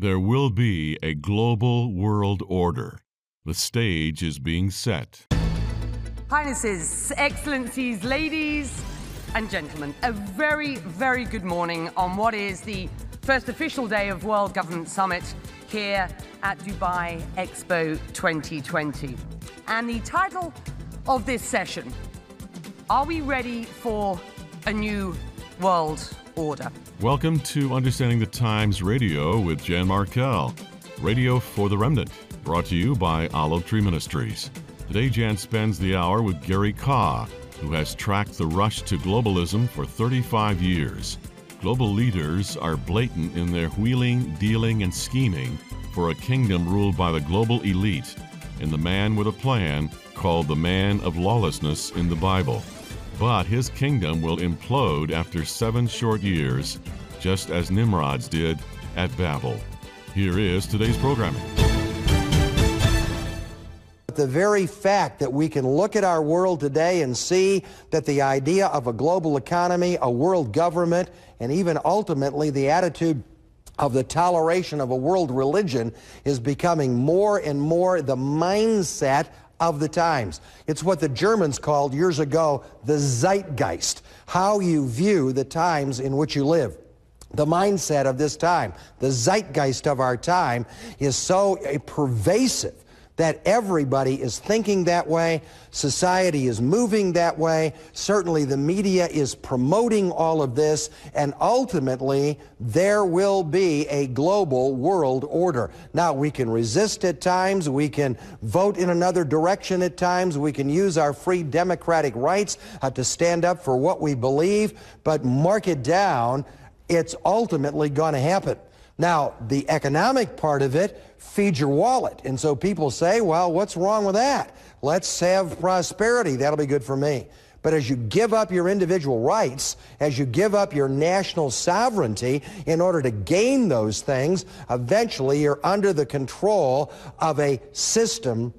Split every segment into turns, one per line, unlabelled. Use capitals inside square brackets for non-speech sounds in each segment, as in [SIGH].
There will be a global world order. The stage is being set.
Highnesses, Excellencies, ladies and gentlemen, a very, very good morning on what is the first official day of World Government Summit here at Dubai Expo 2020. And the title of this session Are we ready for a new world order?
Welcome to Understanding the Times Radio with Jan Markell, Radio for the Remnant, brought to you by Olive Tree Ministries. Today, Jan spends the hour with Gary Kah, who has tracked the rush to globalism for 35 years. Global leaders are blatant in their wheeling, dealing, and scheming for a kingdom ruled by the global elite and the man with a plan called the man of lawlessness in the Bible. But his kingdom will implode after seven short years, just as Nimrod's did at Babel. Here is today's programming.
The very fact that we can look at our world today and see that the idea of a global economy, a world government, and even ultimately the attitude of the toleration of a world religion is becoming more and more the mindset of the times. It's what the Germans called years ago the zeitgeist, how you view the times in which you live. The mindset of this time, the zeitgeist of our time, is so pervasive that everybody is thinking that way, society is moving that way, certainly the media is promoting all of this, and ultimately there will be a global world order. Now, we can resist at times, we can vote in another direction at times, we can use our free democratic rights uh, to stand up for what we believe, but mark it down, it's ultimately going to happen. Now, the economic part of it feeds your wallet. And so people say, well, what's wrong with that? Let's have prosperity. That'll be good for me. But as you give up your individual rights, as you give up your national sovereignty in order to gain those things, eventually you're under the control of a system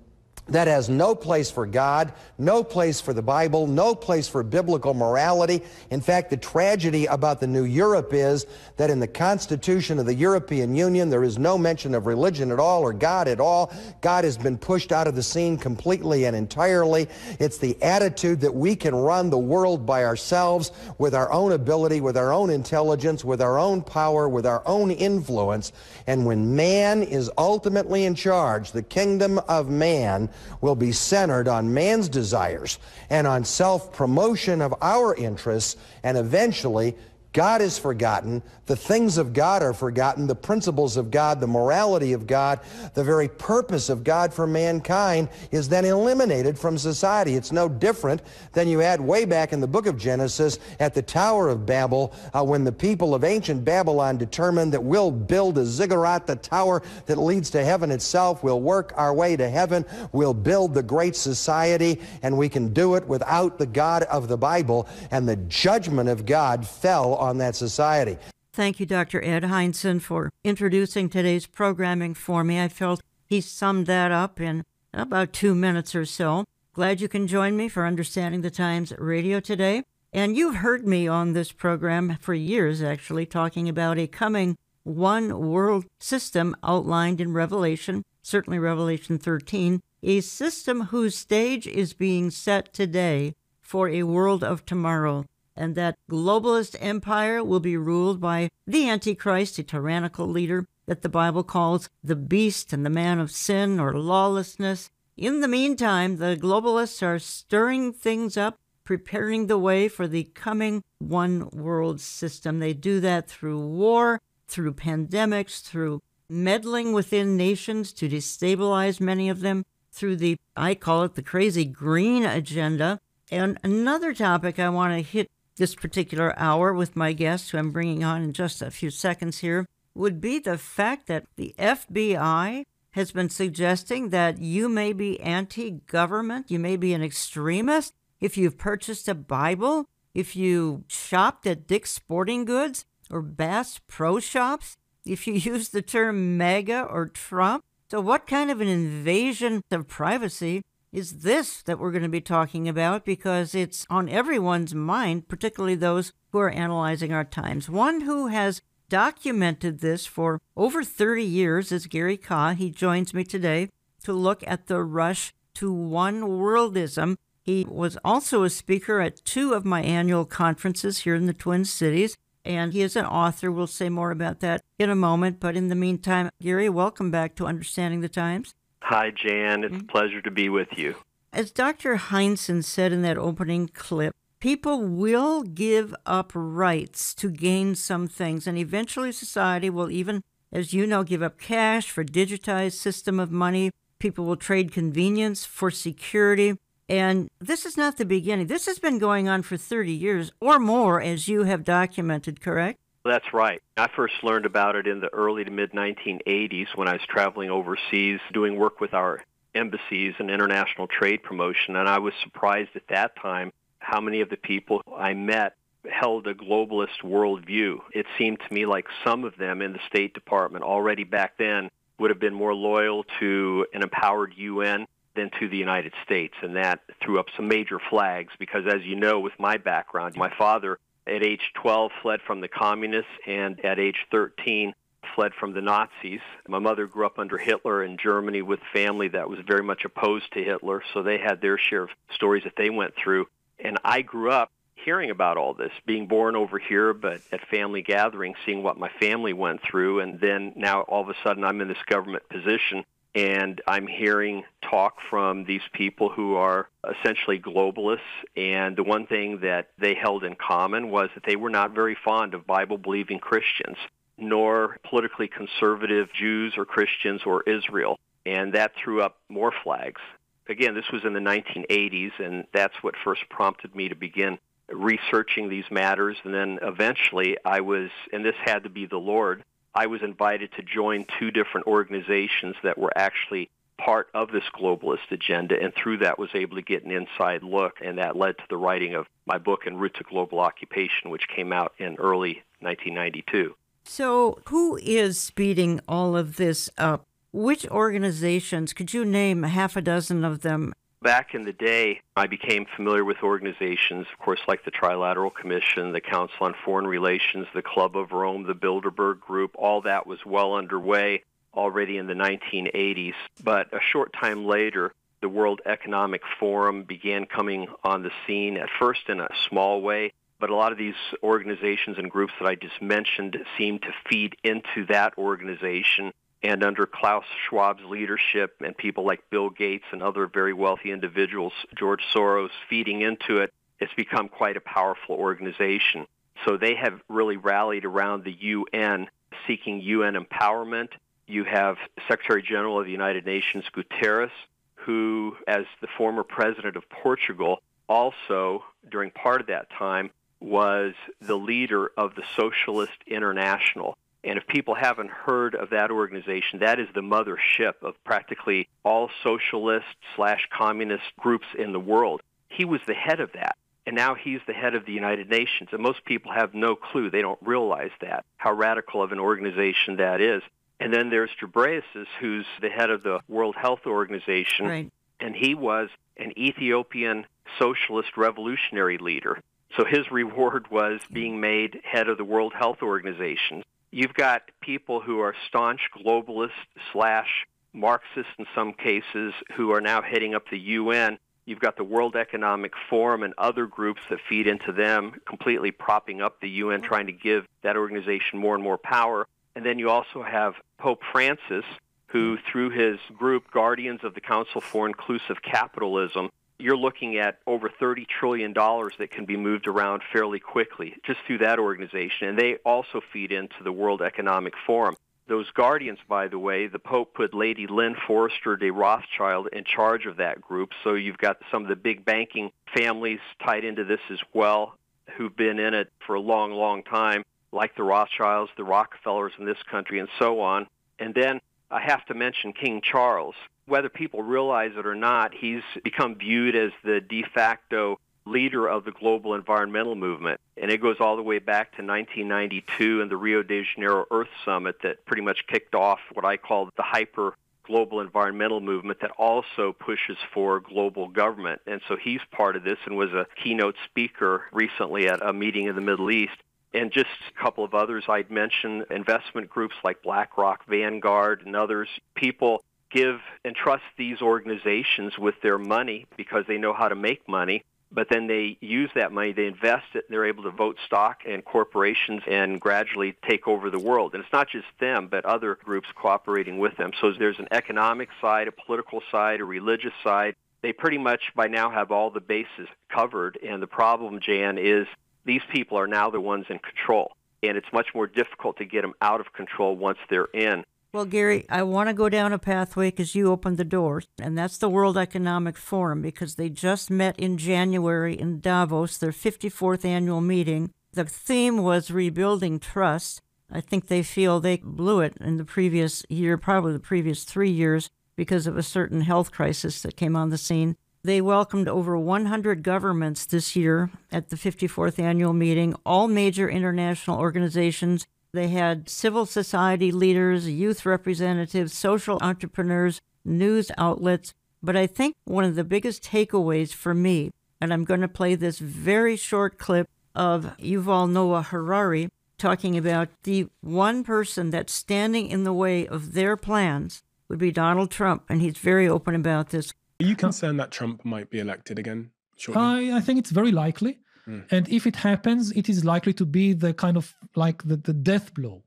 that has no place for God, no place for the Bible, no place for biblical morality. In fact, the tragedy about the new Europe is that in the Constitution of the European Union, there is no mention of religion at all or God at all. God has been pushed out of the scene completely and entirely. It's the attitude that we can run the world by ourselves with our own ability, with our own intelligence, with our own power, with our own influence. And when man is ultimately in charge, the kingdom of man will be centered on man's desires and on self-promotion of our interests and eventually God is forgotten. The things of God are forgotten. The principles of God, the morality of God, the very purpose of God for mankind is then eliminated from society. It's no different than you had way back in the book of Genesis at the Tower of Babel uh, when the people of ancient Babylon determined that we'll build a ziggurat, the tower that leads to heaven itself. We'll work our way to heaven. We'll build the great society, and we can do it without the God of the Bible. And the judgment of God fell on that society.
Thank you, Dr. Ed Hindson, for introducing today's programming for me. I felt he summed that up in about two minutes or so. Glad you can join me for Understanding the Times radio today. And you've heard me on this program for years, actually, talking about a coming one world system outlined in Revelation, certainly Revelation 13, a system whose stage is being set today for a world of tomorrow and that globalist empire will be ruled by the Antichrist, a tyrannical leader that the Bible calls the beast and the man of sin or lawlessness. In the meantime, the globalists are stirring things up, preparing the way for the coming one world system. They do that through war, through pandemics, through meddling within nations to destabilize many of them, through the, I call it the crazy green agenda. And another topic I want to hit this particular hour with my guest, who I'm bringing on in just a few seconds here, would be the fact that the FBI has been suggesting that you may be anti government, you may be an extremist if you've purchased a Bible, if you shopped at Dick's Sporting Goods or Bass Pro Shops, if you [LAUGHS] use the term MAGA or Trump. So, what kind of an invasion of privacy is this that we're going to be talking about because it's on everyone's mind, particularly those who are analyzing our times. One who has documented this for over 30 years as Gary Kah. He joins me today to look at the rush to one worldism. He was also a speaker at two of my annual conferences here in the Twin Cities, and he is an author. We'll say more about that in a moment. But in the meantime, Gary, welcome back to Understanding the Times.
Hi, Jan. It's a mm. pleasure to be with you.
As Dr. Hindson said in that opening clip, people will give up rights to gain some things, and eventually society will even, as you know, give up cash for digitized system of money. People will trade convenience for security. And this is not the beginning. This has been going on for 30 years or more, as you have documented, correct?
That's right. I first learned about it in the early to mid 1980s when I was traveling overseas doing work with our embassies and international trade promotion. And I was surprised at that time how many of the people I met held a globalist worldview. It seemed to me like some of them in the State Department already back then would have been more loyal to an empowered UN than to the United States. And that threw up some major flags because, as you know, with my background, my father at age 12 fled from the communists and at age 13 fled from the Nazis. My mother grew up under Hitler in Germany with family that was very much opposed to Hitler, so they had their share of stories that they went through. And I grew up hearing about all this, being born over here, but at family gatherings, seeing what my family went through. And then now all of a sudden I'm in this government position and I'm hearing talk from these people who are essentially globalists. And the one thing that they held in common was that they were not very fond of Bible believing Christians, nor politically conservative Jews or Christians or Israel. And that threw up more flags again, this was in the 1980s, and that's what first prompted me to begin researching these matters. And then eventually I was, and this had to be the Lord, I was invited to join two different organizations that were actually part of this globalist agenda, and through that was able to get an inside look, and that led to the writing of my book, En Route to Global Occupation, which came out in early 1992.
So, who is speeding all of this up? Which organizations, could you name half a dozen of them?
Back in the day, I became familiar with organizations, of course, like the Trilateral Commission, the Council on Foreign Relations, the Club of Rome, the Bilderberg Group. All that was well underway already in the 1980s. But a short time later, the World Economic Forum began coming on the scene, at first in a small way, but a lot of these organizations and groups that I just mentioned seem to feed into that organization and under Klaus Schwab's leadership and people like Bill Gates and other very wealthy individuals, George Soros feeding into it, it's become quite a powerful organization. So they have really rallied around the UN seeking UN empowerment. You have Secretary General of the United Nations Guterres, who, as the former president of Portugal, also during part of that time was the leader of the Socialist International. And if people haven't heard of that organization, that is the mothership of practically all socialist slash communist groups in the world. He was the head of that. And now he's the head of the United Nations. And most people have no clue. They don't realize that, how radical of an organization that is. And then there's Ghebreyesus, who's the head of the World Health Organization.
Right.
And he was an Ethiopian socialist revolutionary leader. So his reward was being made head of the World Health Organization. You've got people who are staunch globalists slash Marxists in some cases who are now heading up the UN. You've got the World Economic Forum and other groups that feed into them, completely propping up the UN, trying to give that organization more and more power. And then you also have Pope Francis, who, through his group, Guardians of the Council for Inclusive Capitalism, you're looking at over $30 trillion that can be moved around fairly quickly just through that organization. And they also feed into the World Economic Forum. Those guardians, by the way, the Pope put Lady Lynn Forester de Rothschild in charge of that group. So you've got some of the big banking families tied into this as well who've been in it for a long, long time, like the Rothschilds, the Rockefellers in this country, and so on. And then I have to mention King Charles whether people realize it or not, he's become viewed as the de facto leader of the global environmental movement. And it goes all the way back to 1992 and the Rio de Janeiro Earth Summit that pretty much kicked off what I call the hyper global environmental movement that also pushes for global government. And so he's part of this and was a keynote speaker recently at a meeting in the Middle East. And just a couple of others I'd mention, investment groups like BlackRock, Vanguard, and others. People give and trust these organizations with their money because they know how to make money but then they use that money, they invest it, and they're able to vote stock and corporations and gradually take over the world. And it's not just them, but other groups cooperating with them. So there's an economic side, a political side, a religious side. They pretty much by now have all the bases covered. And the problem, Jan, is these people are now the ones in control. And it's much more difficult to get them out of control once they're in.
Well, Gary, I want to go down a pathway because you opened the door, and that's the World Economic Forum because they just met in January in Davos, their 54th annual meeting. The theme was rebuilding trust. I think they feel they blew it in the previous year, probably the previous three years, because of a certain health crisis that came on the scene. They welcomed over 100 governments this year at the 54th annual meeting, all major international organizations they had civil society leaders, youth representatives, social entrepreneurs, news outlets. But I think one of the biggest takeaways for me, and I'm going to play this very short clip of Yuval Noah Harari talking about the one person that's standing in the way of their plans would be Donald Trump. And he's very open about this.
Are you concerned that Trump might be elected again?
I, I think it's very likely. Mm. And if it happens, it is likely to be the kind of like the, the death blow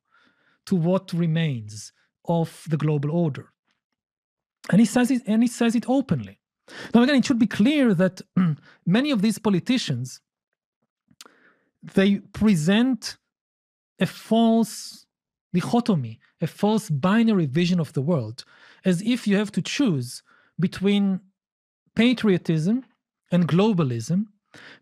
to what remains of the global order. And he says it and he says it openly. Now again, it should be clear that [CLEARS THROAT] many of these politicians they present a false dichotomy, a false binary vision of the world, as if you have to choose between patriotism and globalism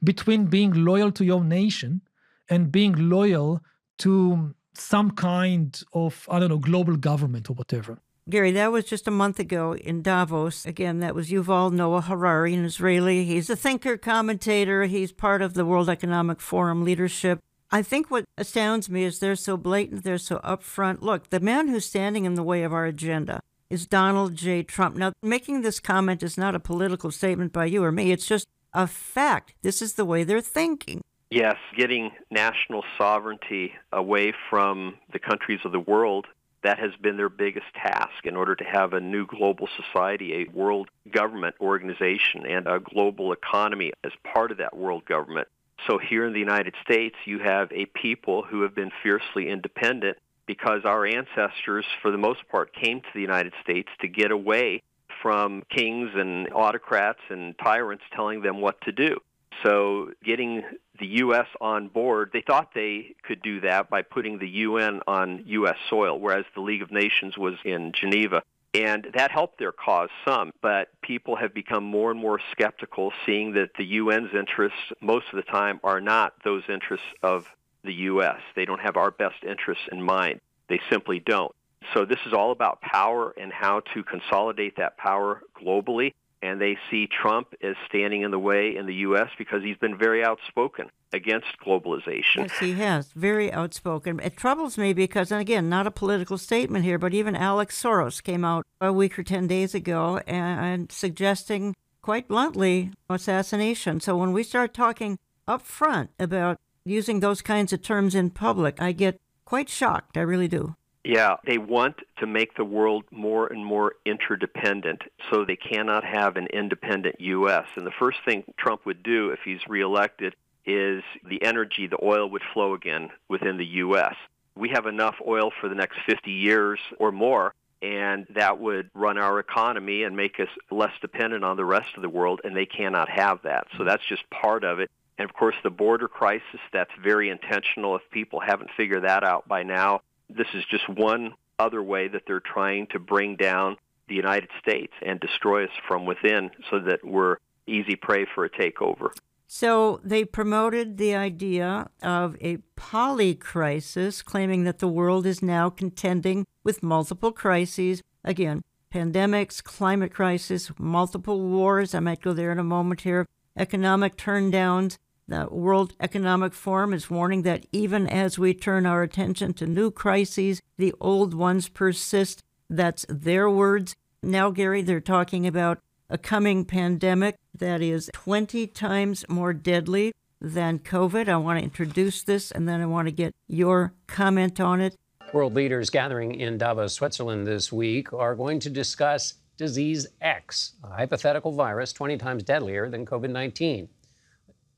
between being loyal to your nation and being loyal to some kind of, I don't know, global government or whatever.
Gary, that was just a month ago in Davos. Again, that was Yuval Noah Harari, an Israeli. He's a thinker, commentator. He's part of the World Economic Forum leadership. I think what astounds me is they're so blatant, they're so upfront. Look, the man who's standing in the way of our agenda is Donald J. Trump. Now, making this comment is not a political statement by you or me. It's just a fact. This is the way they're thinking.
Yes, getting national sovereignty away from the countries of the world, that has been their biggest task in order to have a new global society, a world government organization, and a global economy as part of that world government. So here in the United States, you have a people who have been fiercely independent because our ancestors, for the most part, came to the United States to get away from kings and autocrats and tyrants telling them what to do. So getting the U.S. on board, they thought they could do that by putting the UN on U.S. soil, whereas the League of Nations was in Geneva. And that helped their cause some, but people have become more and more skeptical, seeing that the UN's interests most of the time are not those interests of the U.S. They don't have our best interests in mind. They simply don't. So this is all about power and how to consolidate that power globally. And they see Trump as standing in the way in the U.S. because he's been very outspoken against globalization.
Yes, he has. Very outspoken. It troubles me because, and again, not a political statement here, but even Alex Soros came out a week or 10 days ago and, and suggesting, quite bluntly, assassination. So when we start talking up front about using those kinds of terms in public, I get quite shocked. I really do.
Yeah, they want to make the world more and more interdependent, so they cannot have an independent U.S. And the first thing Trump would do if he's reelected is the energy, the oil would flow again within the U.S. We have enough oil for the next 50 years or more, and that would run our economy and make us less dependent on the rest of the world, and they cannot have that. So that's just part of it. And of course, the border crisis, that's very intentional. If people haven't figured that out by now, this is just one other way that they're trying to bring down the United States and destroy us from within so that we're easy prey for a takeover.
So they promoted the idea of a polycrisis, claiming that the world is now contending with multiple crises. Again, pandemics, climate crisis, multiple wars. I might go there in a moment here. Economic turndowns, the World Economic Forum is warning that even as we turn our attention to new crises, the old ones persist. That's their words. Now, Gary, they're talking about a coming pandemic that is 20 times more deadly than COVID. I want to introduce this and then I want to get your comment on it.
World leaders gathering in Davos, Switzerland this week are going to discuss Disease X, a hypothetical virus 20 times deadlier than COVID 19.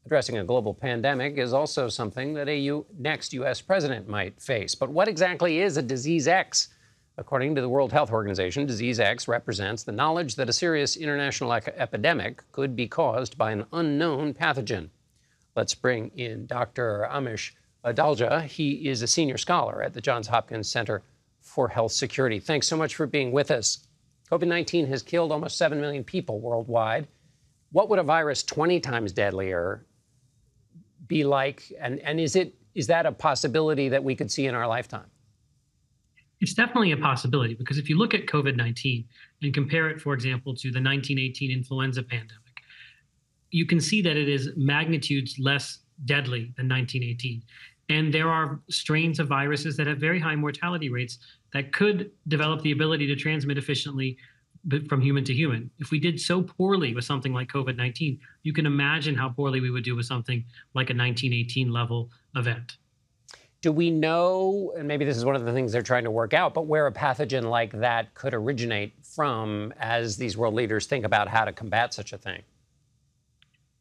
Addressing a global pandemic is also something that a U- next U.S. president might face. But what exactly is a Disease X? According to the World Health Organization, Disease X represents the knowledge that a serious international epidemic could be caused by an unknown pathogen. Let's bring in Dr. Amish Adalja. He is a senior scholar at the Johns Hopkins Center for Health Security. Thanks so much for being with us. COVID 19 has killed almost 7 million people worldwide. What would a virus 20 times deadlier be like? And, and is, it, is that a possibility that we could see in our lifetime?
It's definitely a possibility because if you look at COVID 19 and compare it, for example, to the 1918 influenza pandemic, you can see that it is magnitudes less deadly than 1918. And there are strains of viruses that have very high mortality rates that could develop the ability to transmit efficiently from human to human. If we did so poorly with something like COVID 19, you can imagine how poorly we would do with something like a 1918 level event.
Do we know, and maybe this is one of the things they're trying to work out, but where a pathogen like that could originate from as these world leaders think about how to combat such a thing?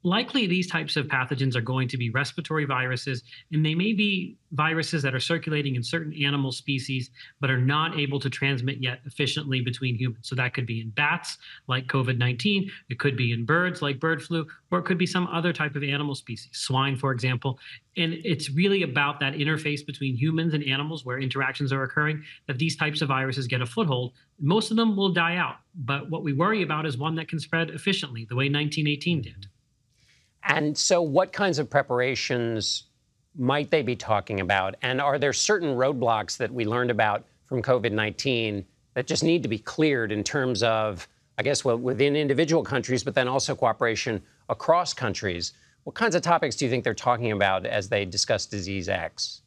Likely these types of pathogens are going to be respiratory viruses, and they may be viruses that are circulating in certain animal species but are not able to transmit yet efficiently between humans. So that could be in bats, like COVID 19, it could be in birds, like bird flu, or it could be some other type of animal species, swine, for example. And it's really about that interface between humans and animals where interactions are occurring that these types of viruses get a foothold. Most of them will die out, but what we worry about is one that can spread efficiently, the way 1918 did.
And so, what kinds of preparations might they be talking about? And are there certain roadblocks that we learned about from COVID 19 that just need to be cleared in terms of, I guess, well, within individual countries, but then also cooperation across countries? What kinds of topics do you think they're talking about as they discuss Disease X?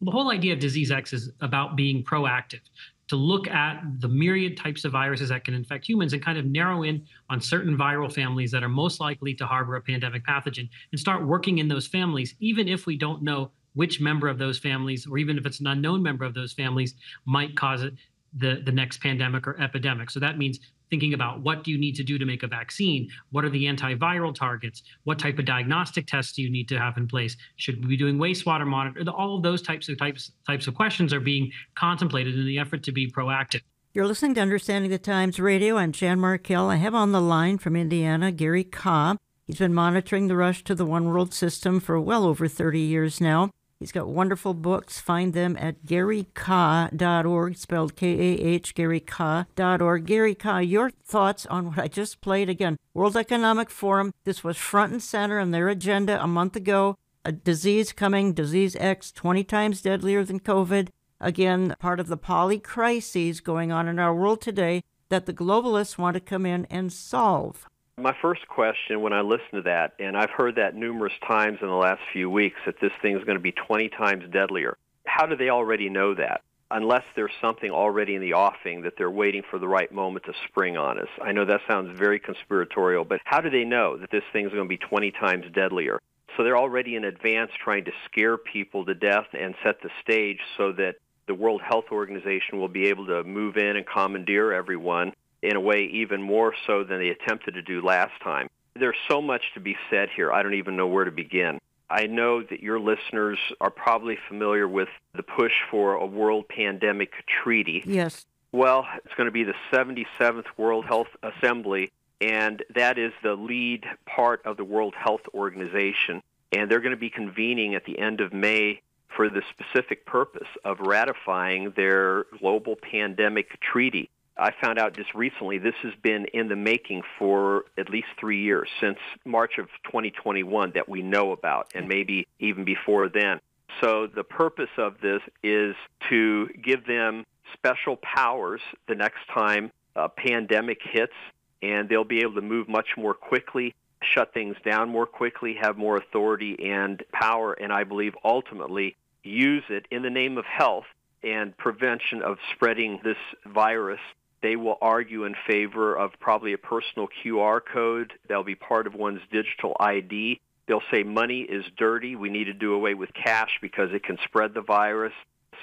The whole idea of Disease X is about being proactive to look at the myriad types of viruses that can infect humans and kind of narrow in on certain viral families that are most likely to harbor a pandemic pathogen and start working in those families, even if we don't know which member of those families, or even if it's an unknown member of those families, might cause it, the, the next pandemic or epidemic. So that means thinking about what do you need to do to make a vaccine? What are the antiviral targets? What type of diagnostic tests do you need to have in place? Should we be doing wastewater monitor? All of those types of types types of questions are being contemplated in the effort to be proactive.
You're listening to Understanding the Times Radio. I'm Jan Markell. I have on the line from Indiana Gary Kah. He's been monitoring the rush to the one world system for well over 30 years now. He's got wonderful books. Find them at garykah.org, spelled K A H, garykah.org. Gary Kah, your thoughts on what I just played again. World Economic Forum, this was front and center on their agenda a month ago. A disease coming, disease X, 20 times deadlier than COVID. Again, part of the poly crises going on in our world today that the globalists want to come in and solve.
My first question when I listen to that, and I've heard that numerous times in the last few weeks, that this thing is going to be 20 times deadlier. How do they already know that? Unless there's something already in the offing that they're waiting for the right moment to spring on us. I know that sounds very conspiratorial, but how do they know that this thing is going to be 20 times deadlier? So they're already in advance trying to scare people to death and set the stage so that the World Health Organization will be able to move in and commandeer everyone in a way even more so than they attempted to do last time. There's so much to be said here. I don't even know where to begin. I know that your listeners are probably familiar with the push for a world pandemic treaty.
Yes.
Well, it's going to be the 77th World Health Assembly, and that is the lead part of the World Health Organization. And they're going to be convening at the end of May for the specific purpose of ratifying their global pandemic treaty. I found out just recently this has been in the making for at least three years, since March of 2021 that we know about, and maybe even before then. So the purpose of this is to give them special powers the next time a pandemic hits, and they'll be able to move much more quickly, shut things down more quickly, have more authority and power, and I believe ultimately use it in the name of health and prevention of spreading this virus they will argue in favor of probably a personal QR code that'll be part of one's digital ID They'll say money is dirty. We need to do away with cash because it can spread the virus.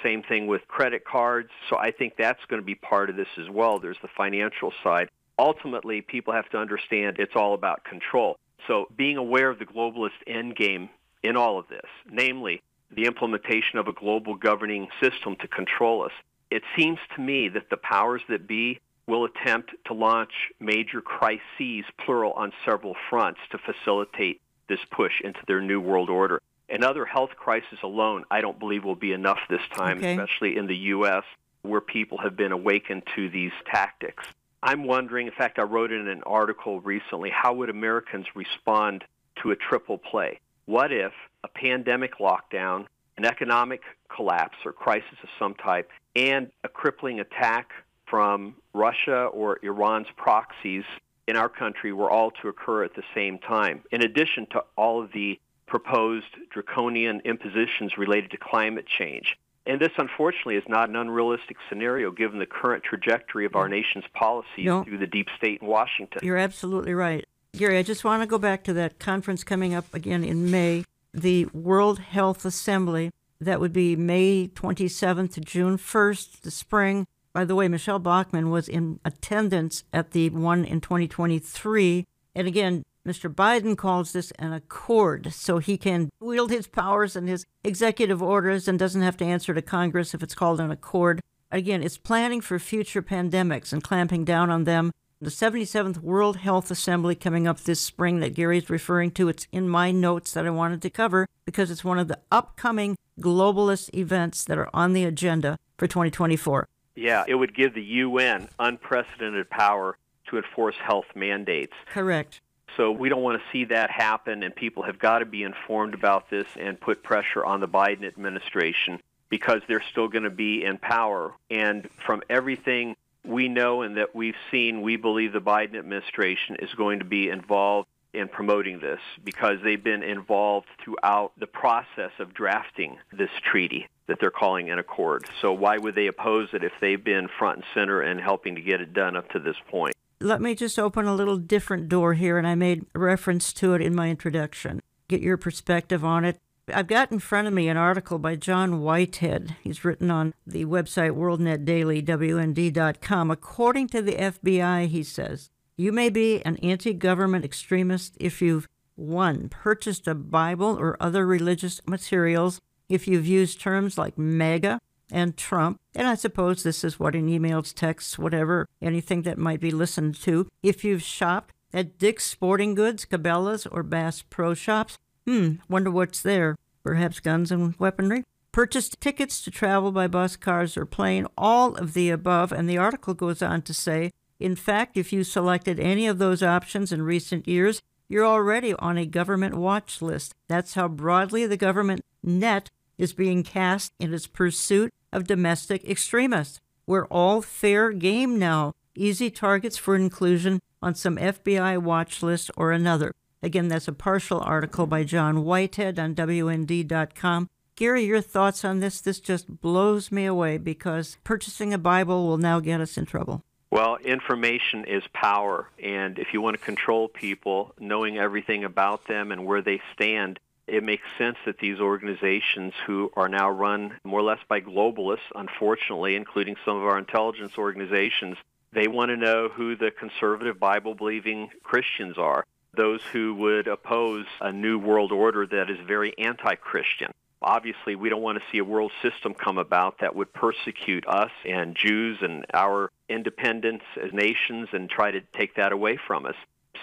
Same thing with credit cards. So I think that's going to be part of this as well. There's the financial side. Ultimately, people have to understand it's all about control. So being aware of the globalist end game in all of this, namely the implementation of a global governing system to control us, it seems to me that the powers that be will attempt to launch major crises, plural, on several fronts to facilitate this push into their new world order. Another health crisis alone, I don't believe will be enough this time, okay. especially in the U.S., where people have been awakened to these tactics. I'm wondering, in fact, I wrote in an article recently, how would Americans respond to a triple play? What if a pandemic lockdown, an economic collapse or crisis of some type, and a crippling attack from Russia or Iran's proxies in our country were all to occur at the same time, in addition to all of the proposed draconian impositions related to climate change. And this, unfortunately, is not an unrealistic scenario given the current trajectory of our nation's policies no. through the deep state in Washington.
You're absolutely right. Gary, I just want to go back to that conference coming up again in May, the World Health Assembly. That would be May 27th to June 1st, the spring. By the way, Michele Bachmann was in attendance at the one in 2023. And again, Mr. Biden calls this an accord, so he can wield his powers and his executive orders and doesn't have to answer to Congress if it's called an accord. Again, it's planning for future pandemics and clamping down on them. The 77th World Health Assembly coming up this spring that Gary's referring to, it's in my notes that I wanted to cover because it's one of the upcoming globalist events that are on the agenda for 2024.
Yeah, it would give the UN unprecedented power to enforce health mandates.
Correct.
So we don't want to see that happen, and people have got to be informed about this and put pressure on the Biden administration because they're still going to be in power. And from everything we know and that we've seen, we believe the Biden administration is going to be involved in promoting this because they've been involved throughout the process of drafting this treaty that they're calling an accord. So why would they oppose it if they've been front and center in helping to get it done up to this point?
Let me just open a little different door here, and I made reference to it in my introduction. Get your perspective on it. I've got in front of me an article by John Whitehead. He's written on the website WorldNetDaily, WND.com. According to the FBI, he says, you may be an anti government extremist if you've 1. Purchased a Bible or other religious materials, if you've used terms like MAGA and Trump, and I suppose this is what in emails, texts, whatever, anything that might be listened to. If you've shopped at Dick's Sporting Goods, Cabela's, or Bass Pro Shops, hmm, wonder what's there. Perhaps guns and weaponry? Purchased tickets to travel by bus, cars, or plane, all of the above, and the article goes on to say in fact, if you selected any of those options in recent years, you're already on a government watch list. That's how broadly the government net is being cast in its pursuit of domestic extremists. We're all fair game now, easy targets for inclusion on some FBI watch list or another. Again, that's a partial article by John Whitehead on WND.com. Gary, your thoughts on this? This just blows me away because purchasing a Bible will now get us in trouble.
Well, information is power, and if you want to control people, knowing everything about them and where they stand, it makes sense that these organizations who are now run more or less by globalists, unfortunately, including some of our intelligence organizations, they want to know who the conservative Bible-believing Christians are, those who would oppose a new world order that is very anti-Christian. Obviously, we don't want to see a world system come about that would persecute us and Jews and our independence as nations and try to take that away from us.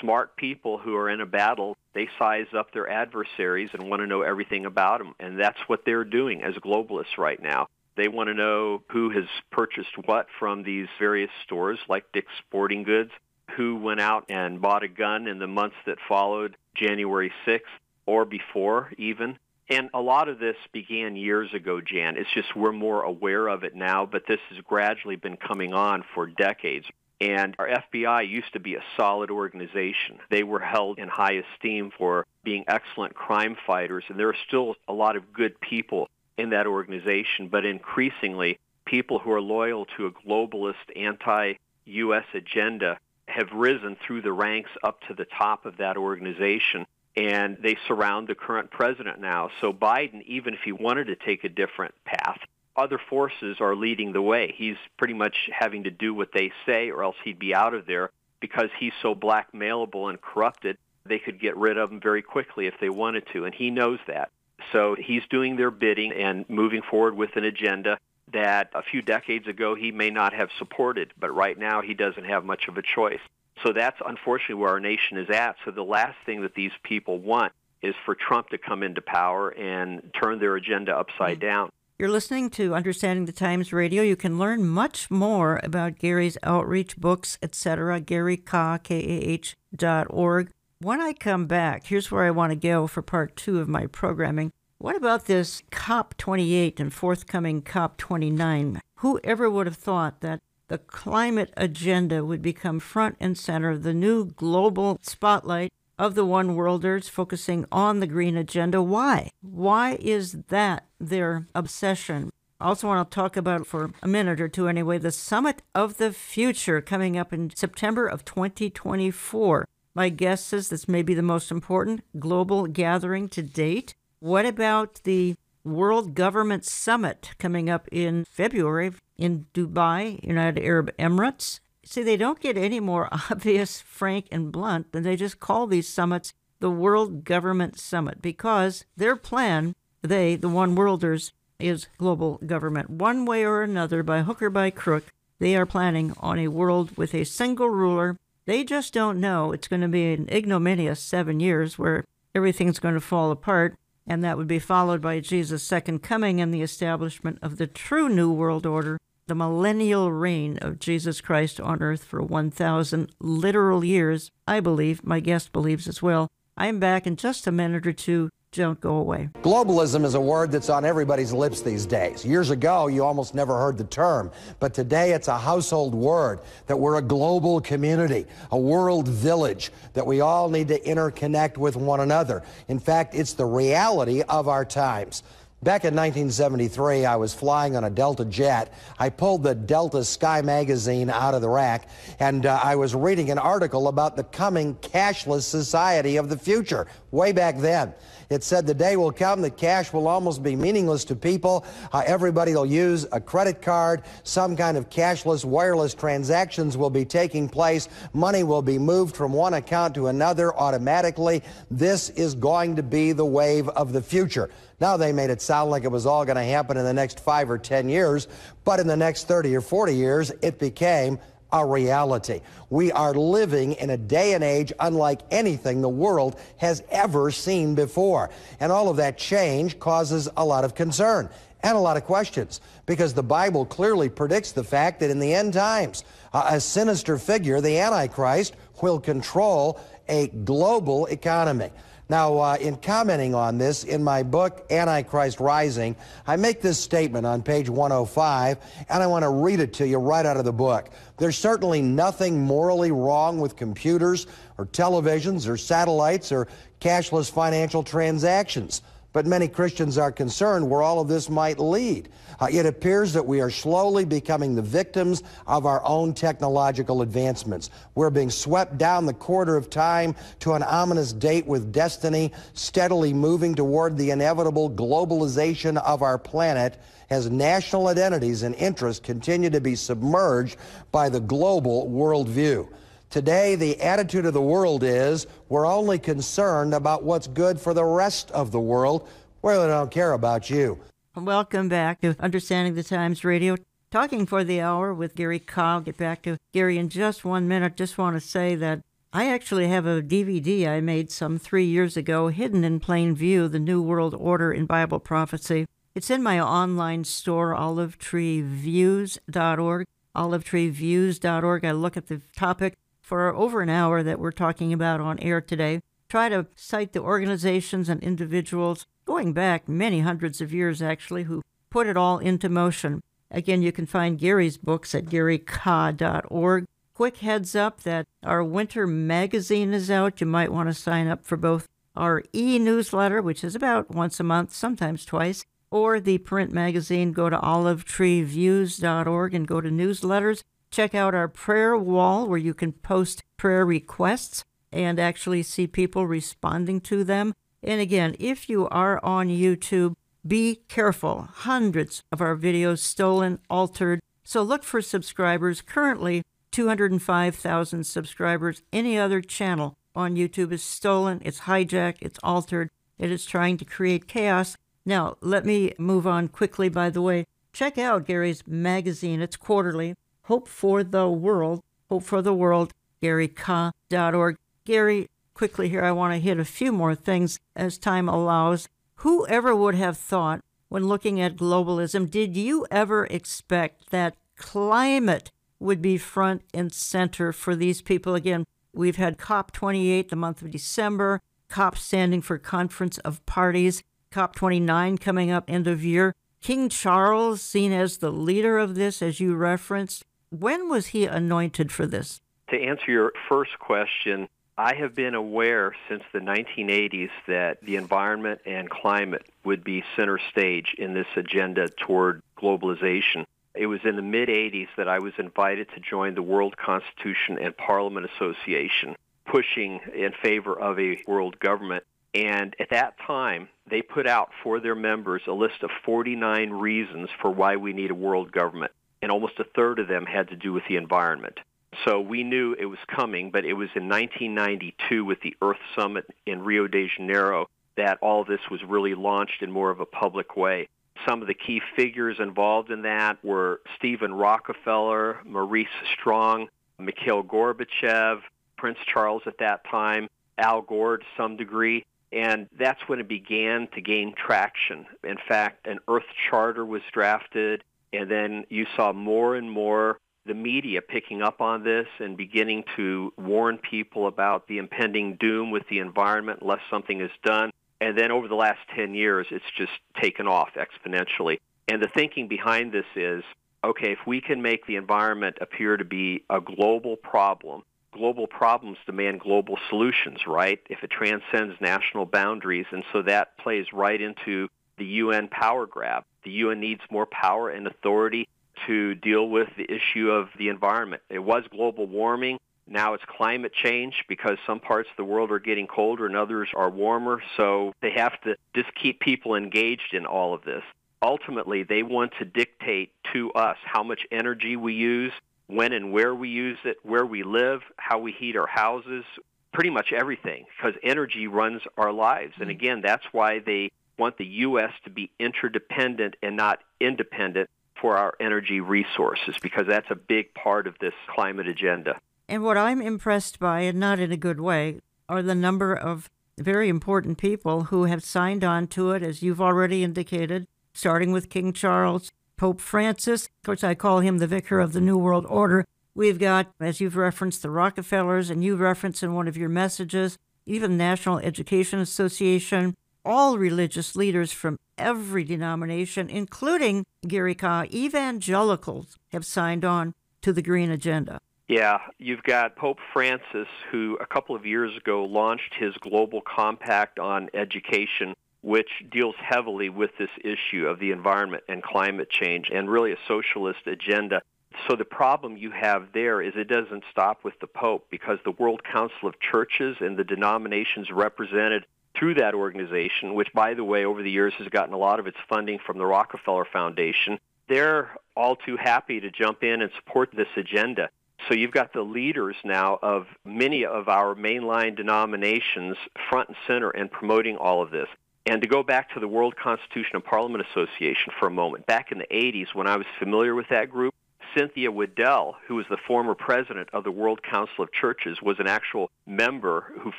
Smart people who are in a battle, they size up their adversaries and want to know everything about them. And that's what they're doing as globalists right now. They want to know who has purchased what from these various stores like Dick's Sporting Goods, who went out and bought a gun in the months that followed January 6th or before even and a lot of this began years ago, Jan. It's just we're more aware of it now, but this has gradually been coming on for decades. And our FBI used to be a solid organization. They were held in high esteem for being excellent crime fighters, and there are still a lot of good people in that organization, but increasingly, people who are loyal to a globalist anti-U.S. agenda have risen through the ranks up to the top of that organization and they surround the current president now. So Biden, even if he wanted to take a different path, other forces are leading the way. He's pretty much having to do what they say or else he'd be out of there because he's so blackmailable and corrupted. They could get rid of him very quickly if they wanted to, and he knows that. So he's doing their bidding and moving forward with an agenda that a few decades ago he may not have supported, but right now he doesn't have much of a choice. So that's unfortunately where our nation is at. So the last thing that these people want is for Trump to come into power and turn their agenda upside mm-hmm. down.
You're listening to Understanding the Times Radio. You can learn much more about Gary's outreach, books, etc. Gary Kah, K-A-H dot org. When I come back, here's where I want to go for part two of my programming. What about this COP28 and forthcoming COP29? Who ever would have thought that the climate agenda would become front and center, of the new global spotlight of the one worlders focusing on the green agenda. Why? Why is that their obsession? Also want to talk about for a minute or two anyway the Summit of the Future coming up in September of 2024. My guess is this may be the most important global gathering to date. What about the World Government Summit coming up in February in Dubai, United Arab Emirates? See, they don't get any more [LAUGHS] obvious, frank, and blunt than they just call these summits the World Government Summit because their plan, they, the one worlders, is global government. One way or another, by hook or by crook, they are planning on a world with a single ruler. They just don't know it's going to be an ignominious seven years where everything's going to fall apart, and that would be followed by Jesus' second coming and the establishment of the true New World Order the millennial reign of Jesus Christ on earth for 1,000 literal years. I believe, my guest believes as well. I am back in just a minute or two. Don't go away.
Globalism is a word that's on everybody's lips these days. Years ago, you almost never heard the term, but today it's a household word that we're a global community, a world village, that we all need to interconnect with one another. In fact, it's the reality of our times. Back in 1973, I was flying on a Delta jet. I pulled the Delta Sky magazine out of the rack, and uh, I was reading an article about the coming cashless society of the future, way back then. It said the day will come that cash will almost be meaningless to people. Uh, everybody will use a credit card. Some kind of cashless wireless transactions will be taking place. Money will be moved from one account to another automatically. This is going to be the wave of the future. Now they made it sound like it was all going to happen in the next five or 10 years, but in the next 30 or 40 years, it became a reality. We are living in a day and age unlike anything the world has ever seen before. And all of that change causes a lot of concern and a lot of questions because the Bible clearly predicts the fact that in the end times, a sinister figure, the Antichrist, will control a global economy. Now, uh, in commenting on this in my book, Antichrist Rising, I make this statement on page 105, and I want to read it to you right out of the book. There's certainly nothing morally wrong with computers or televisions or satellites or cashless financial transactions. But many Christians are concerned where all of this might lead. Uh, it appears that we are slowly becoming the victims of our own technological advancements. We're being swept down the corridor of time to an ominous date with destiny, steadily moving toward the inevitable globalization of our planet as national identities and interests continue to be submerged by the global worldview. Today, the attitude of the world is we're only concerned about what's good for the rest of the world. We really don't care about you.
Welcome back to Understanding the Times Radio. Talking for the hour with Gary Kah. Get back to Gary in just one minute. Just want to say that I actually have a DVD I made some three years ago, hidden in plain view, The New World Order in Bible Prophecy. It's in my online store, olivetreeviews.org. Olivetreeviews.org. I look at the topic for over an hour that we're talking about on air today. Try to cite the organizations and individuals going back many hundreds of years, actually, who put it all into motion. Again, you can find Gary's books at garykah.org. Quick heads up that our winter magazine is out. You might want to sign up for both our e newsletter, which is about once a month, sometimes twice, or the print magazine. Go to olivetreeviews.org and go to newsletters. Check out our prayer wall where you can post prayer requests and actually see people responding to them. And again, if you are on YouTube, be careful. Hundreds of our videos stolen, altered. So look for subscribers. Currently, 205,000 subscribers. Any other channel on YouTube is stolen, it's hijacked, it's altered, it is trying to create chaos. Now, let me move on quickly, by the way. Check out Gary's magazine, it's quarterly. Hope for the World, Hope for the World, GaryKah.org. Gary, quickly here, I want to hit a few more things as time allows. Whoever would have thought when looking at globalism, did you ever expect that climate would be front and center for these people? Again, we've had COP28 the month of December, COP standing for Conference of Parties, COP29 coming up end of year. King Charles, seen as the leader of this, as you referenced, when was he anointed for this?
To answer your first question, I have been aware since the 1980s that the environment and climate would be center stage in this agenda toward globalization. It was in the mid 80s that I was invited to join the World Constitution and Parliament Association, pushing in favor of a world government. And at that time, they put out for their members a list of 49 reasons for why we need a world government. And almost a third of them had to do with the environment. So we knew it was coming, but it was in 1992 with the Earth Summit in Rio de Janeiro that all this was really launched in more of a public way. Some of the key figures involved in that were Stephen Rockefeller, Maurice Strong, Mikhail Gorbachev, Prince Charles at that time, Al Gore to some degree. And that's when it began to gain traction. In fact, an Earth Charter was drafted, and then you saw more and more the media picking up on this and beginning to warn people about the impending doom with the environment unless something is done. And then over the last 10 years, it's just taken off exponentially. And the thinking behind this is, okay, if we can make the environment appear to be a global problem, global problems demand global solutions, right? If it transcends national boundaries. And so that plays right into the UN power grab. The UN needs more power and authority to deal with the issue of the environment. It was global warming. Now it's climate change because some parts of the world are getting colder and others are warmer. So they have to just keep people engaged in all of this. Ultimately, they want to dictate to us how much energy we use, when and where we use it, where we live, how we heat our houses, pretty much everything because energy runs our lives. And mm-hmm. again, that's why they want the U.S. to be interdependent and not independent for our energy resources because that's a big part of this climate agenda.
And what I'm impressed by, and not in a good way, are the number of very important people who have signed on to it, as you've already indicated, starting with King Charles, Pope Francis. Of course, I call him the vicar of the New World Order. We've got, as you've referenced, the Rockefellers, and you've referenced in one of your messages, even National Education Association, all religious leaders from every denomination, including Gary Kah, evangelicals, have signed on to the Green Agenda.
Yeah, you've got Pope Francis, who a couple of years ago launched his global compact on education, which deals heavily with this issue of the environment and climate change and really a socialist agenda. So the problem you have there is it doesn't stop with the Pope because the World Council of Churches and the denominations represented through that organization, which, by the way, over the years has gotten a lot of its funding from the Rockefeller Foundation, they're all too happy to jump in and support this agenda. So you've got the leaders now of many of our mainline denominations front and center and promoting all of this. And to go back to the World Constitution and Parliament Association for a moment, back in the 80s when I was familiar with that group, Cynthia Wedel, who was the former president of the World Council of Churches, was an actual member who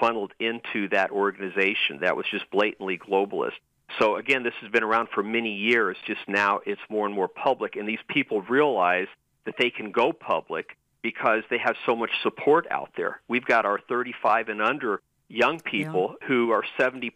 funneled into that organization that was just blatantly globalist. So again, this has been around for many years, just now it's more and more public, and these people realize that they can go public because they have so much support out there. We've got our 35 and under young people yeah. who are 70%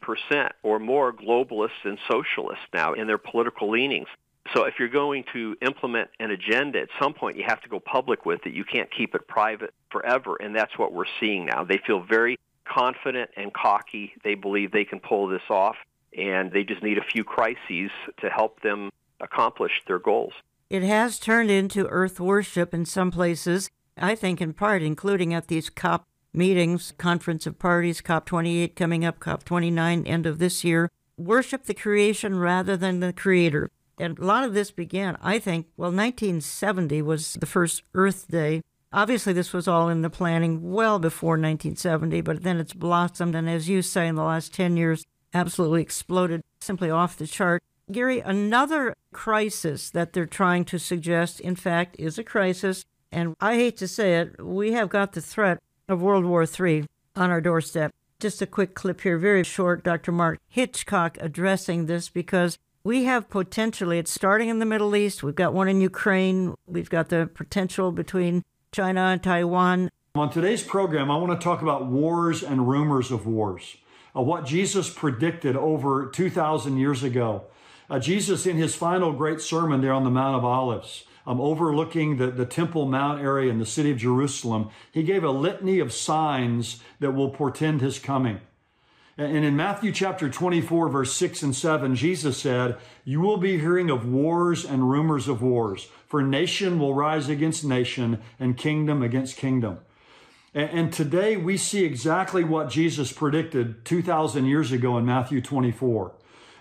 or more globalists and socialists now in their political leanings. So if you're going to implement an agenda, at some point you have to go public with it. You can't keep it private forever, and that's what we're seeing now. They feel very confident and cocky. They believe they can pull this off, and they just need a few crises to help them accomplish their goals.
It has turned into earth worship in some places, I think in part, including at these COP meetings, conference of parties, COP28 coming up, COP29 end of this year. Worship the creation rather than the creator. And a lot of this began, I think, well, 1970 was the first Earth Day. Obviously, this was all in the planning well before 1970, but then it's blossomed. And as you say, in the last 10 years, absolutely exploded, simply off the chart. Gary, another crisis that they're trying to suggest, in fact, is a crisis. And I hate to say it, we have got the threat of World War III on our doorstep. Just a quick clip here, very short. Dr. Mark Hitchcock addressing this because we have potentially, it's starting in the Middle East. We've got one in Ukraine. We've got the potential between China and Taiwan.
On today's program, I want to talk about wars and rumors of wars, uh, what Jesus predicted over 2,000 years ago. Uh, Jesus, in his final great sermon there on the Mount of Olives, um, overlooking the, the Temple Mount area in the city of Jerusalem, he gave a litany of signs that will portend his coming. And in Matthew chapter 24, verse 6 and 7, Jesus said, You will be hearing of wars and rumors of wars, for nation will rise against nation and kingdom against kingdom. And today we see exactly what Jesus predicted 2,000 years ago in Matthew 24.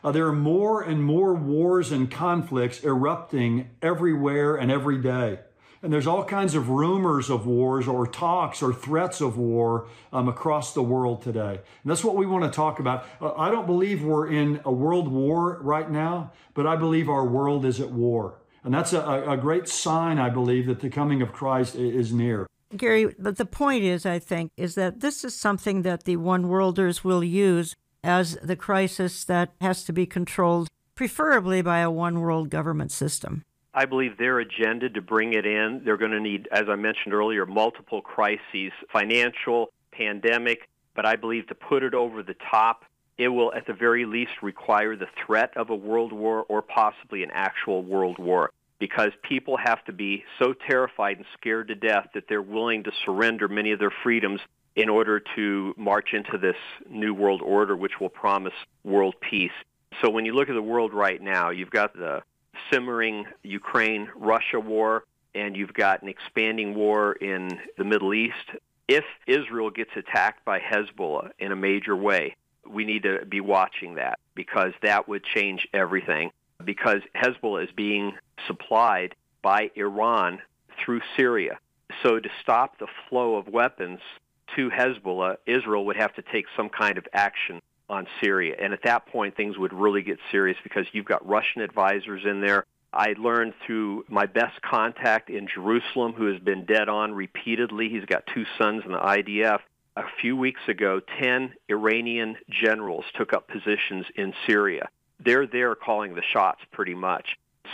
Uh, there are more and more wars and conflicts erupting everywhere and every day. And there's all kinds of rumors of wars or talks or threats of war um, across the world today. And that's what we want to talk about. Uh, I don't believe we're in a world war right now, but I believe our world is at war. And that's a, a great sign, I believe, that the coming of Christ is near.
Gary, but the point is, I think, is that this is something that the one worlders will use as the crisis that has to be controlled, preferably by a one world government system.
I believe their agenda to bring it in, they're going to need, as I mentioned earlier, multiple crises, financial, pandemic, but I believe to put it over the top, it will at the very least require the threat of a world war or possibly an actual world war because people have to be so terrified and scared to death that they're willing to surrender many of their freedoms in order to march into this new world order, which will promise world peace. So when you look at the world right now, you've got the simmering Ukraine-Russia war, and you've got an expanding war in the Middle East. If Israel gets attacked by Hezbollah in a major way, we need to be watching that because that would change everything. Because Hezbollah is being supplied by Iran through Syria. So to stop the flow of weapons to Hezbollah, Israel would have to take some kind of action on Syria. And at that point, things would really get serious because you've got Russian advisors in there. I learned through my best contact in Jerusalem, who has been dead on repeatedly. He's got two sons in the IDF. A few weeks ago, 10 Iranian generals took up positions in Syria. They're there calling the shots pretty much.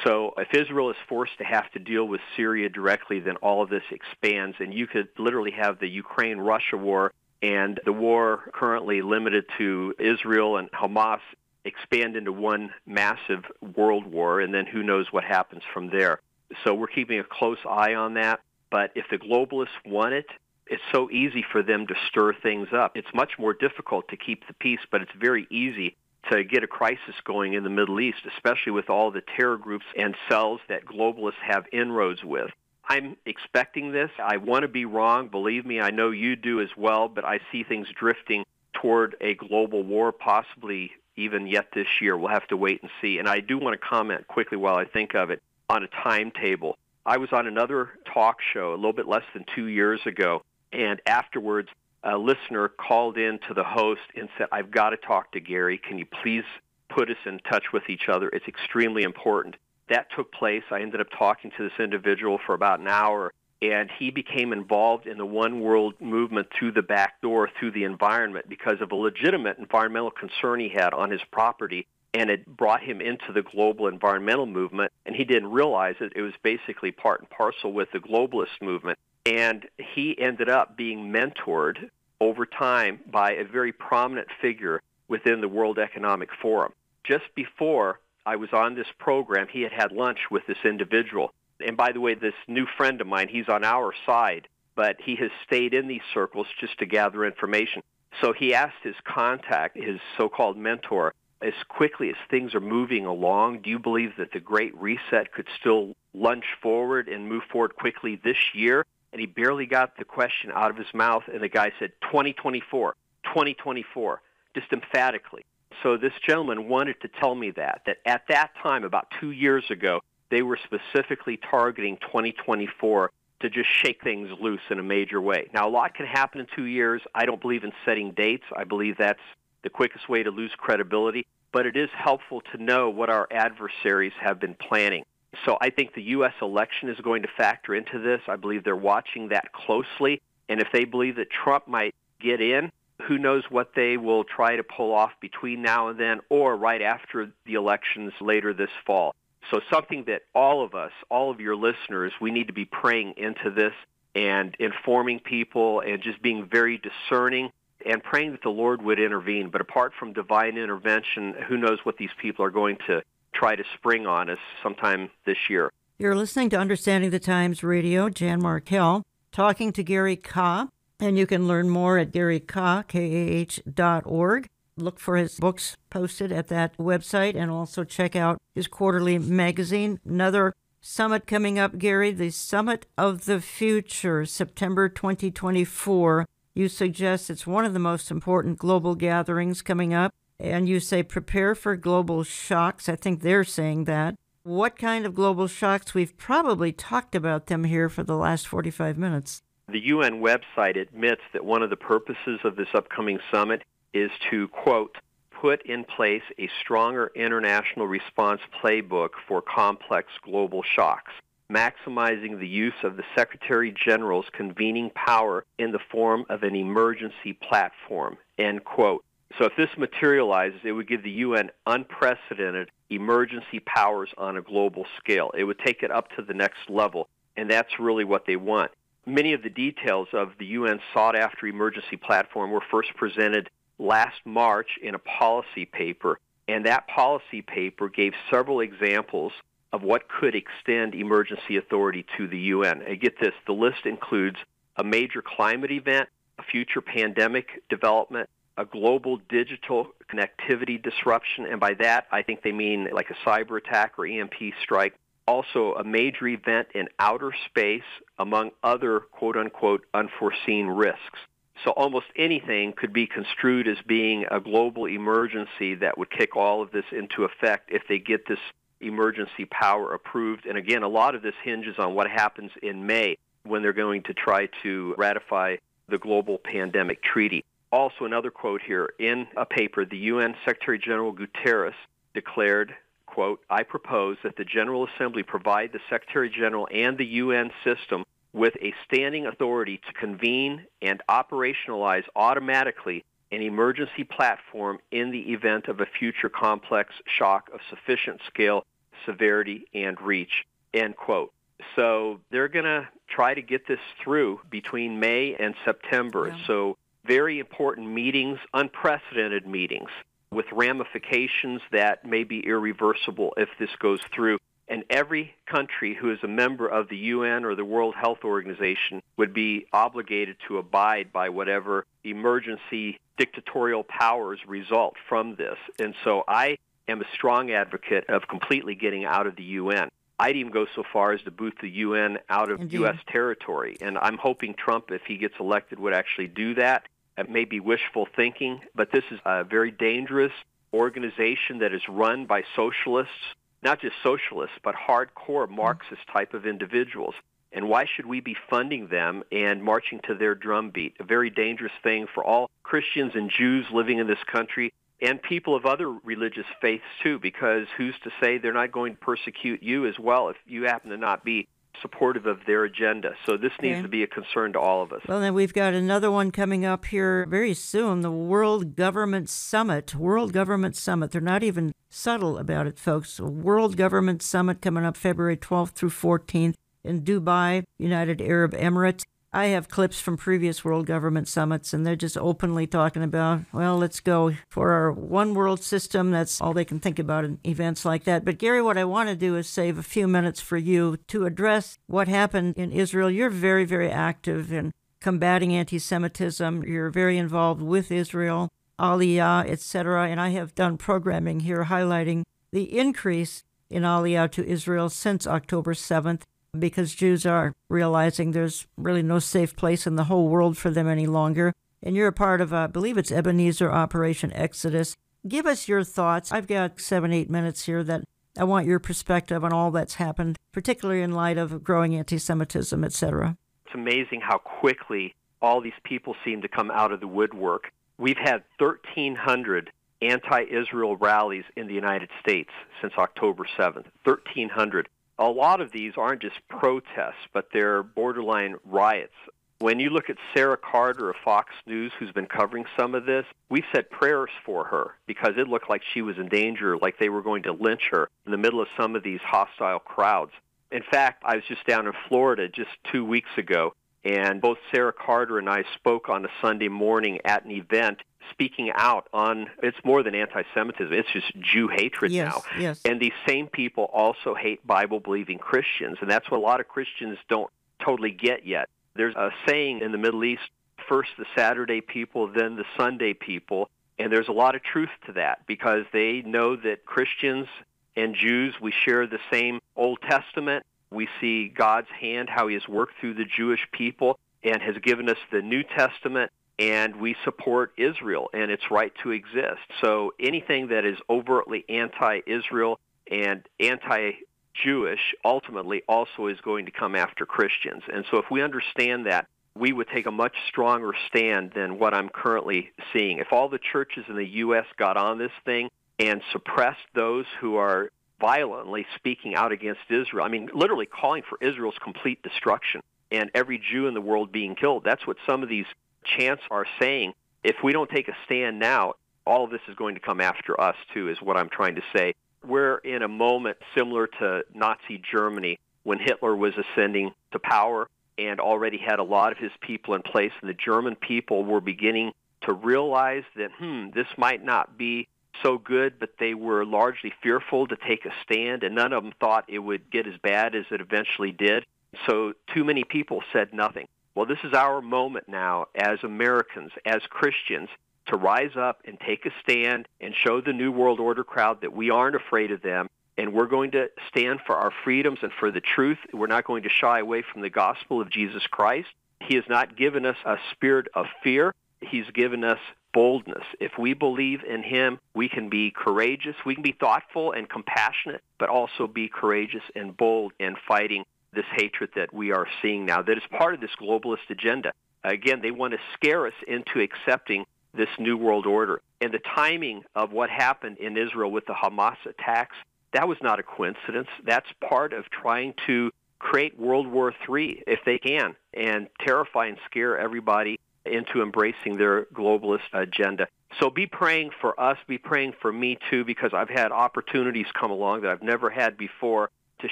So if Israel is forced to have to deal with Syria directly, then all of this expands, and you could literally have the Ukraine-Russia war and the war currently limited to Israel and Hamas expand into one massive world war, and then who knows what happens from there. So we're keeping a close eye on that. But if the globalists want it, it's so easy for them to stir things up. It's much more difficult to keep the peace, but it's very easy to get a crisis going in the Middle East, especially with all the terror groups and cells that globalists have inroads with. I'm expecting this. I want to be wrong. Believe me, I know you do as well, but I see things drifting toward a global war, possibly even yet this year. We'll have to wait and see. And I do want to comment quickly while I think of it on a timetable. I was on another talk show a little bit less than two years ago, and afterwards, a listener called in to the host and said, I've got to talk to Gary. Can you please put us in touch with each other? It's extremely important. That took place. I ended up talking to this individual for about an hour, and he became involved in the One World movement through the back door, through the environment, because of a legitimate environmental concern he had on his property and it brought him into the global environmental movement and he didn't realize it it was basically part and parcel with the globalist movement and he ended up being mentored over time by a very prominent figure within the World Economic Forum. Just before I was on this program, he had had lunch with this individual. And by the way, this new friend of mine, he's on our side, but he has stayed in these circles just to gather information. So he asked his contact, his so-called mentor, as quickly as things are moving along, do you believe that the Great Reset could still lunge forward and move forward quickly this year? and he barely got the question out of his mouth, and the guy said 2024, 2024, just emphatically. So this gentleman wanted to tell me that, that at that time, about two years ago, they were specifically targeting 2024 to just shake things loose in a major way. Now, a lot can happen in two years. I don't believe in setting dates. I believe that's the quickest way to lose credibility. But it is helpful to know what our adversaries have been planning. So I think the U.S. election is going to factor into this. I believe they're watching that closely. And if they believe that Trump might get in, who knows what they will try to pull off between now and then or right after the elections later this fall. So something that all of us, all of your listeners, we need to be praying into this and informing people and just being very discerning and praying that the Lord would intervene. But apart from divine intervention, who knows what these people are going to try to spring on us sometime this year.
You're listening to Understanding the Times Radio, Jan Markell, talking to Gary Kah, and you can learn more at garykah, K-A-H dot org. Look for his books posted at that website and also check out his quarterly magazine. Another summit coming up, Gary, the Summit of the Future, September 2024. You suggest it's one of the most important global gatherings coming up and you say prepare for global shocks. I think they're saying that. What kind of global shocks? We've probably talked about them here for the last 45 minutes.
The UN website admits that one of the purposes of this upcoming summit is to, quote, put in place a stronger international response playbook for complex global shocks, maximizing the use of the Secretary General's convening power in the form of an emergency platform, end quote. So if this materializes, it would give the UN unprecedented emergency powers on a global scale. It would take it up to the next level, and that's really what they want. Many of the details of the UN sought after emergency platform were first presented last March in a policy paper, and that policy paper gave several examples of what could extend emergency authority to the UN. And get this, the list includes a major climate event, a future pandemic development, a global digital connectivity disruption, and by that I think they mean like a cyber attack or EMP strike. Also, a major event in outer space, among other quote unquote unforeseen risks. So almost anything could be construed as being a global emergency that would kick all of this into effect if they get this emergency power approved. And again, a lot of this hinges on what happens in May when they're going to try to ratify the global pandemic treaty. Also, another quote here in a paper, the UN Secretary General Guterres declared, quote, I propose that the General Assembly provide the Secretary General and the UN system with a standing authority to convene and operationalize automatically an emergency platform in the event of a future complex shock of sufficient scale, severity, and reach, end quote. So they're going to try to get this through between May and September. Yeah. So very important meetings, unprecedented meetings with ramifications that may be irreversible if this goes through. And every country who is a member of the UN or the World Health Organization would be obligated to abide by whatever emergency dictatorial powers result from this. And so I am a strong advocate of completely getting out of the UN. I'd even go so far as to boot the UN out of Indeed. U.S. territory. And I'm hoping Trump, if he gets elected, would actually do that. It may be wishful thinking, but this is a very dangerous organization that is run by socialists, not just socialists, but hardcore mm-hmm. Marxist type of individuals. And why should we be funding them and marching to their drumbeat? A very dangerous thing for all Christians and Jews living in this country and people of other religious faiths too, because who's to say they're not going to persecute you as well if you happen to not be supportive of their agenda. So this needs okay. to be a concern to all of us.
Well, then we've got another one coming up here very soon the World Government Summit. World Government Summit. They're not even subtle about it, folks. World Government Summit coming up February 12th through 14th in Dubai, United Arab Emirates. I have clips from previous world government summits, and they're just openly talking about, well, let's go for our one world system. That's all they can think about in events like that. But, Gary, what I want to do is save a few minutes for you to address what happened in Israel. You're very, very active in combating anti Semitism, you're very involved with Israel, Aliyah, etc. And I have done programming here highlighting the increase in Aliyah to Israel since October 7th because Jews are realizing there's really no safe place in the whole world for them any longer. And you're a part of, uh, I believe it's Ebenezer Operation Exodus. Give us your thoughts. I've got seven, eight minutes here that I want your perspective on all that's happened, particularly in light of growing anti Semitism, etc.
It's amazing how quickly all these people seem to come out of the woodwork. We've had 1,300 anti Israel rallies in the United States since October 7th. 1,300. A lot of these aren't just protests, but they're borderline riots. When you look at Sara Carter of Fox News, who's been covering some of this, we've said prayers for her because it looked like she was in danger, like they were going to lynch her in the middle of some of these hostile crowds. In fact, I was just down in Florida just two weeks ago, and both Sara Carter and I spoke on a Sunday morning at an event speaking out on it's more than anti-Semitism; it's just Jew hatred
yes,
now.
Yes.
And these same people also hate Bible-believing Christians, and that's what a lot of Christians don't totally get yet. There's a saying in the Middle East: first the Saturday people, then the Sunday people, and there's a lot of truth to that because they know that Christians and Jews we share the same Old Testament. We see God's hand, how He has worked through the Jewish people, and has given us the New Testament and we support Israel and its right to exist. So anything that is overtly anti-Israel and anti-Jewish ultimately also is going to come after Christians. And so if we understand that, we would take a much stronger stand than what I'm currently seeing. If all the churches in the U.S. got on this thing and suppressed those who are violently speaking out against Israel, I mean, literally calling for Israel's complete destruction and every Jew in the world being killed, that's what some of these chants are saying if we don't take a stand now, all of this is going to come after us too, is what I'm trying to say. We're in a moment similar to Nazi Germany when Hitler was ascending to power and already had a lot of his people in place, and the German people were beginning to realize that, hmm, this might not be so good, but they were largely fearful to take a stand, and none of them thought it would get as bad as it eventually did. So too many people said nothing. Well, this is our moment now as Americans, as Christians, to rise up and take a stand and show the New World Order crowd that we aren't afraid of them and we're going to stand for our freedoms and for the truth. We're not going to shy away from the gospel of Jesus Christ. He has not given us a spirit of fear. He's given us boldness. If we believe in him, we can be courageous. We can be thoughtful and compassionate, but also be courageous and bold in fighting this hatred that we are seeing now that is part of this globalist agenda. Again, they want to scare us into accepting this new world order. And the timing of what happened in Israel with the Hamas attacks, that was not a coincidence. That's part of trying to create World War III, if they can, and terrify and scare everybody into embracing their globalist agenda. So be praying for us, be praying for me too, because I've had opportunities come along that I've never had before to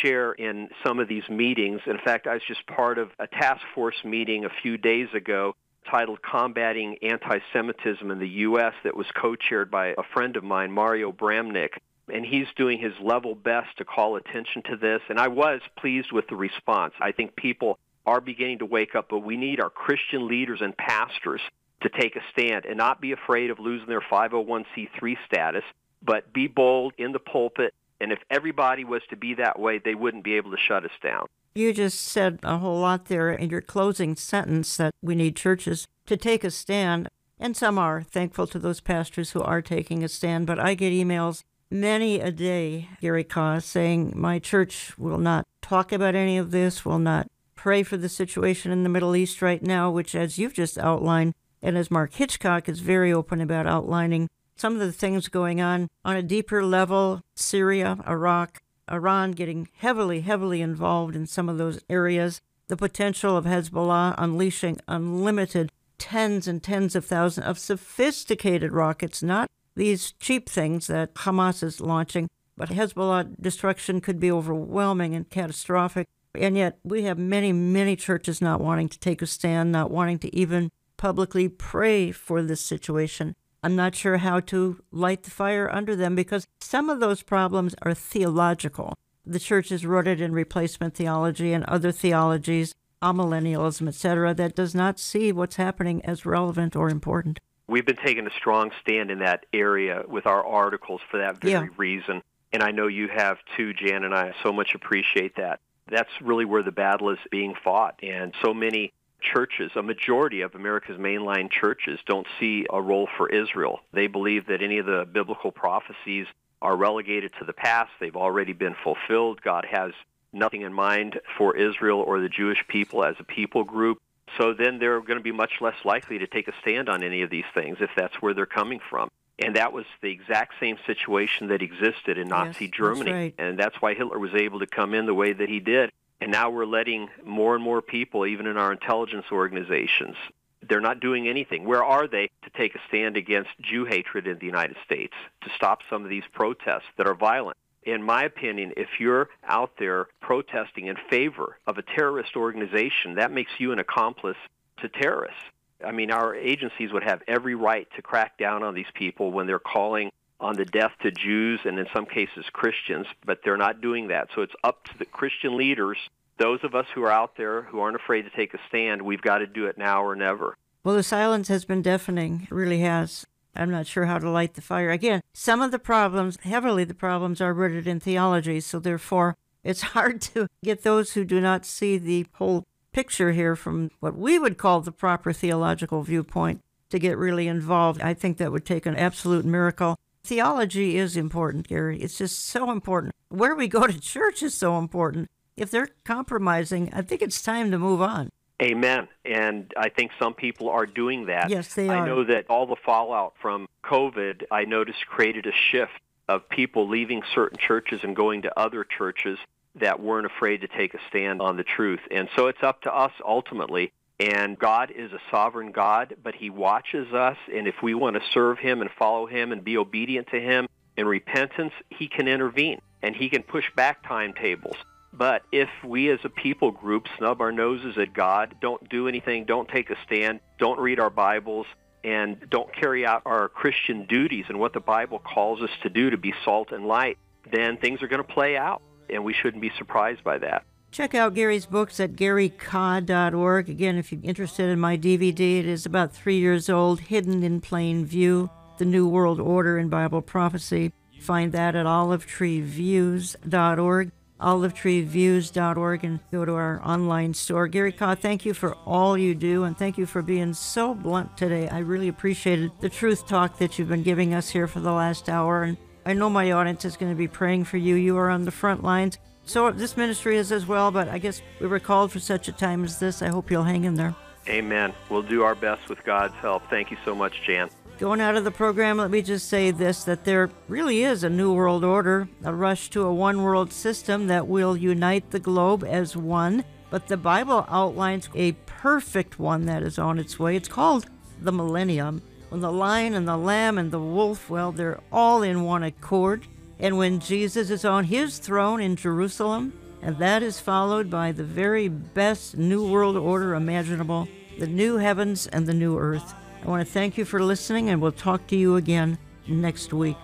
share in some of these meetings. In fact, I was just part of a task force meeting a few days ago titled Combating Anti-Semitism in the U.S. that was co-chaired by a friend of mine, Mario Bramnick. And he's doing his level best to call attention to this. And I was pleased with the response. I think people are beginning to wake up, but we need our Christian leaders and pastors to take a stand and not be afraid of losing their 501c3 status, but be bold in the pulpit and if everybody was to be that way, they wouldn't be able to shut us down.
You just said a whole lot there in your closing sentence that we need churches to take a stand. And some are thankful to those pastors who are taking a stand. But I get emails many a day, Gary Kah, saying my church will not talk about any of this, will not pray for the situation in the Middle East right now, which, as you've just outlined, and as Mark Hitchcock is very open about outlining, some of the things going on on a deeper level Syria, Iraq, Iran getting heavily, heavily involved in some of those areas, the potential of Hezbollah unleashing unlimited tens and tens of thousands of sophisticated rockets, not these cheap things that Hamas is launching, but Hezbollah destruction could be overwhelming and catastrophic. And yet, we have many, many churches not wanting to take a stand, not wanting to even publicly pray for this situation. I'm not sure how to light the fire under them because some of those problems are theological. The church is rooted in replacement theology and other theologies, amillennialism, etc., that does not see what's happening as relevant or important.
We've been taking a strong stand in that area with our articles for that very
Yeah.
reason. And I know you have too, Jan, and I so much appreciate that. That's really where the battle is being fought. And so many churches, a majority of America's mainline churches, don't see a role for Israel. They believe that any of the biblical prophecies are relegated to the past. They've already been fulfilled. God has nothing in mind for Israel or the Jewish people as a people group. So then they're going to be much less likely to take a stand on any of these things if that's where they're coming from. And that was the exact same situation that existed in Nazi
Yes,
Germany.
that's right.
And that's why Hitler was able to come in the way that he did. And now we're letting more and more people, even in our intelligence organizations, they're not doing anything. Where are they to take a stand against Jew hatred in the United States, to stop some of these protests that are violent? In my opinion, if you're out there protesting in favor of a terrorist organization, that makes you an accomplice to terrorists. I mean, our agencies would have every right to crack down on these people when they're calling on the death to Jews and in some cases Christians, but they're not doing that. So it's up to the Christian leaders, those of us who are out there who aren't afraid to take a stand, we've got to do it now or never.
Well, the silence has been deafening. It really has. I'm not sure how to light the fire. Again, some of the problems, heavily the problems, are rooted in theology. So therefore, it's [LAUGHS] hard to get those who do not see the whole picture here from what we would call the proper theological viewpoint to get really involved. I think that would take an absolute miracle. Theology is important, Gary. It's just so important. Where we go to church is so important. If they're compromising, I think it's time to move on.
Amen. And I think some people are doing that.
Yes, they
I
are.
I know that all the fallout from COVID, I noticed, created a shift of people leaving certain churches and going to other churches that weren't afraid to take a stand on the truth. And so it's up to us ultimately. And God is a sovereign God, but he watches us. And if we want to serve him and follow him and be obedient to him in repentance, he can intervene and he can push back timetables. But if we as a people group snub our noses at God, don't do anything, don't take a stand, don't read our Bibles, and don't carry out our Christian duties and what the Bible calls us to do to be salt and light, then things are going to play out. And we shouldn't be surprised by that.
Check out Gary's books at garykah.org. Again, if you're interested in my DVD, it is about three years old, Hidden in Plain View The New World Order in Bible Prophecy. Find that at olivetreeviews.org, olivetreeviews.org, and go to our online store. Gary Kah, thank you for all you do, and thank you for being so blunt today. I really appreciated the truth talk that you've been giving us here for the last hour, and I know my audience is going to be praying for you. You are on the front lines. So this ministry is as well, but I guess we were called for such a time as this. I hope you'll hang in there.
Amen. We'll do our best with God's help. Thank you so much, Jan.
Going out of the program, let me just say this that there really is a new world order, a rush to a one world system that will unite the globe as one. But the Bible outlines a perfect one that is on its way. It's called the millennium. When the lion and the lamb and the wolf, well, they're all in one accord. And when Jesus is on his throne in Jerusalem, and that is followed by the very best new world order imaginable the new heavens and the new earth. I want to thank you for listening, and we'll talk to you again next week.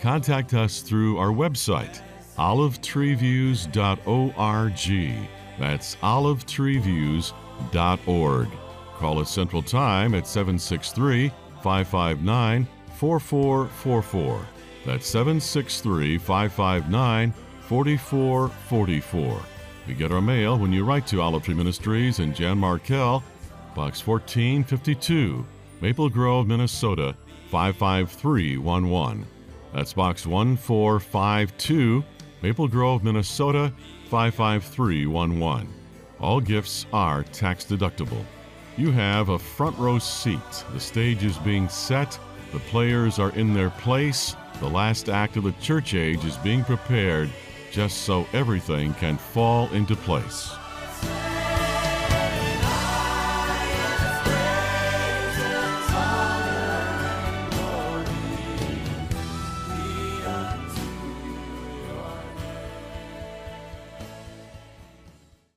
Contact us through our website, olivetreeviews.org. That's olivetreeviews.org. Call us Central Time at 763 559 4444. That's 763 559 4444. You get our mail when you write to Olive Tree Ministries and Jan Markell, Box 1452, Maple Grove, Minnesota 55311. That's Box 1452, Maple Grove, Minnesota 55311. All gifts are tax deductible. You have a front row seat. The stage is being set, the players are in their place, the last act of the church age is being prepared just so everything can fall into place.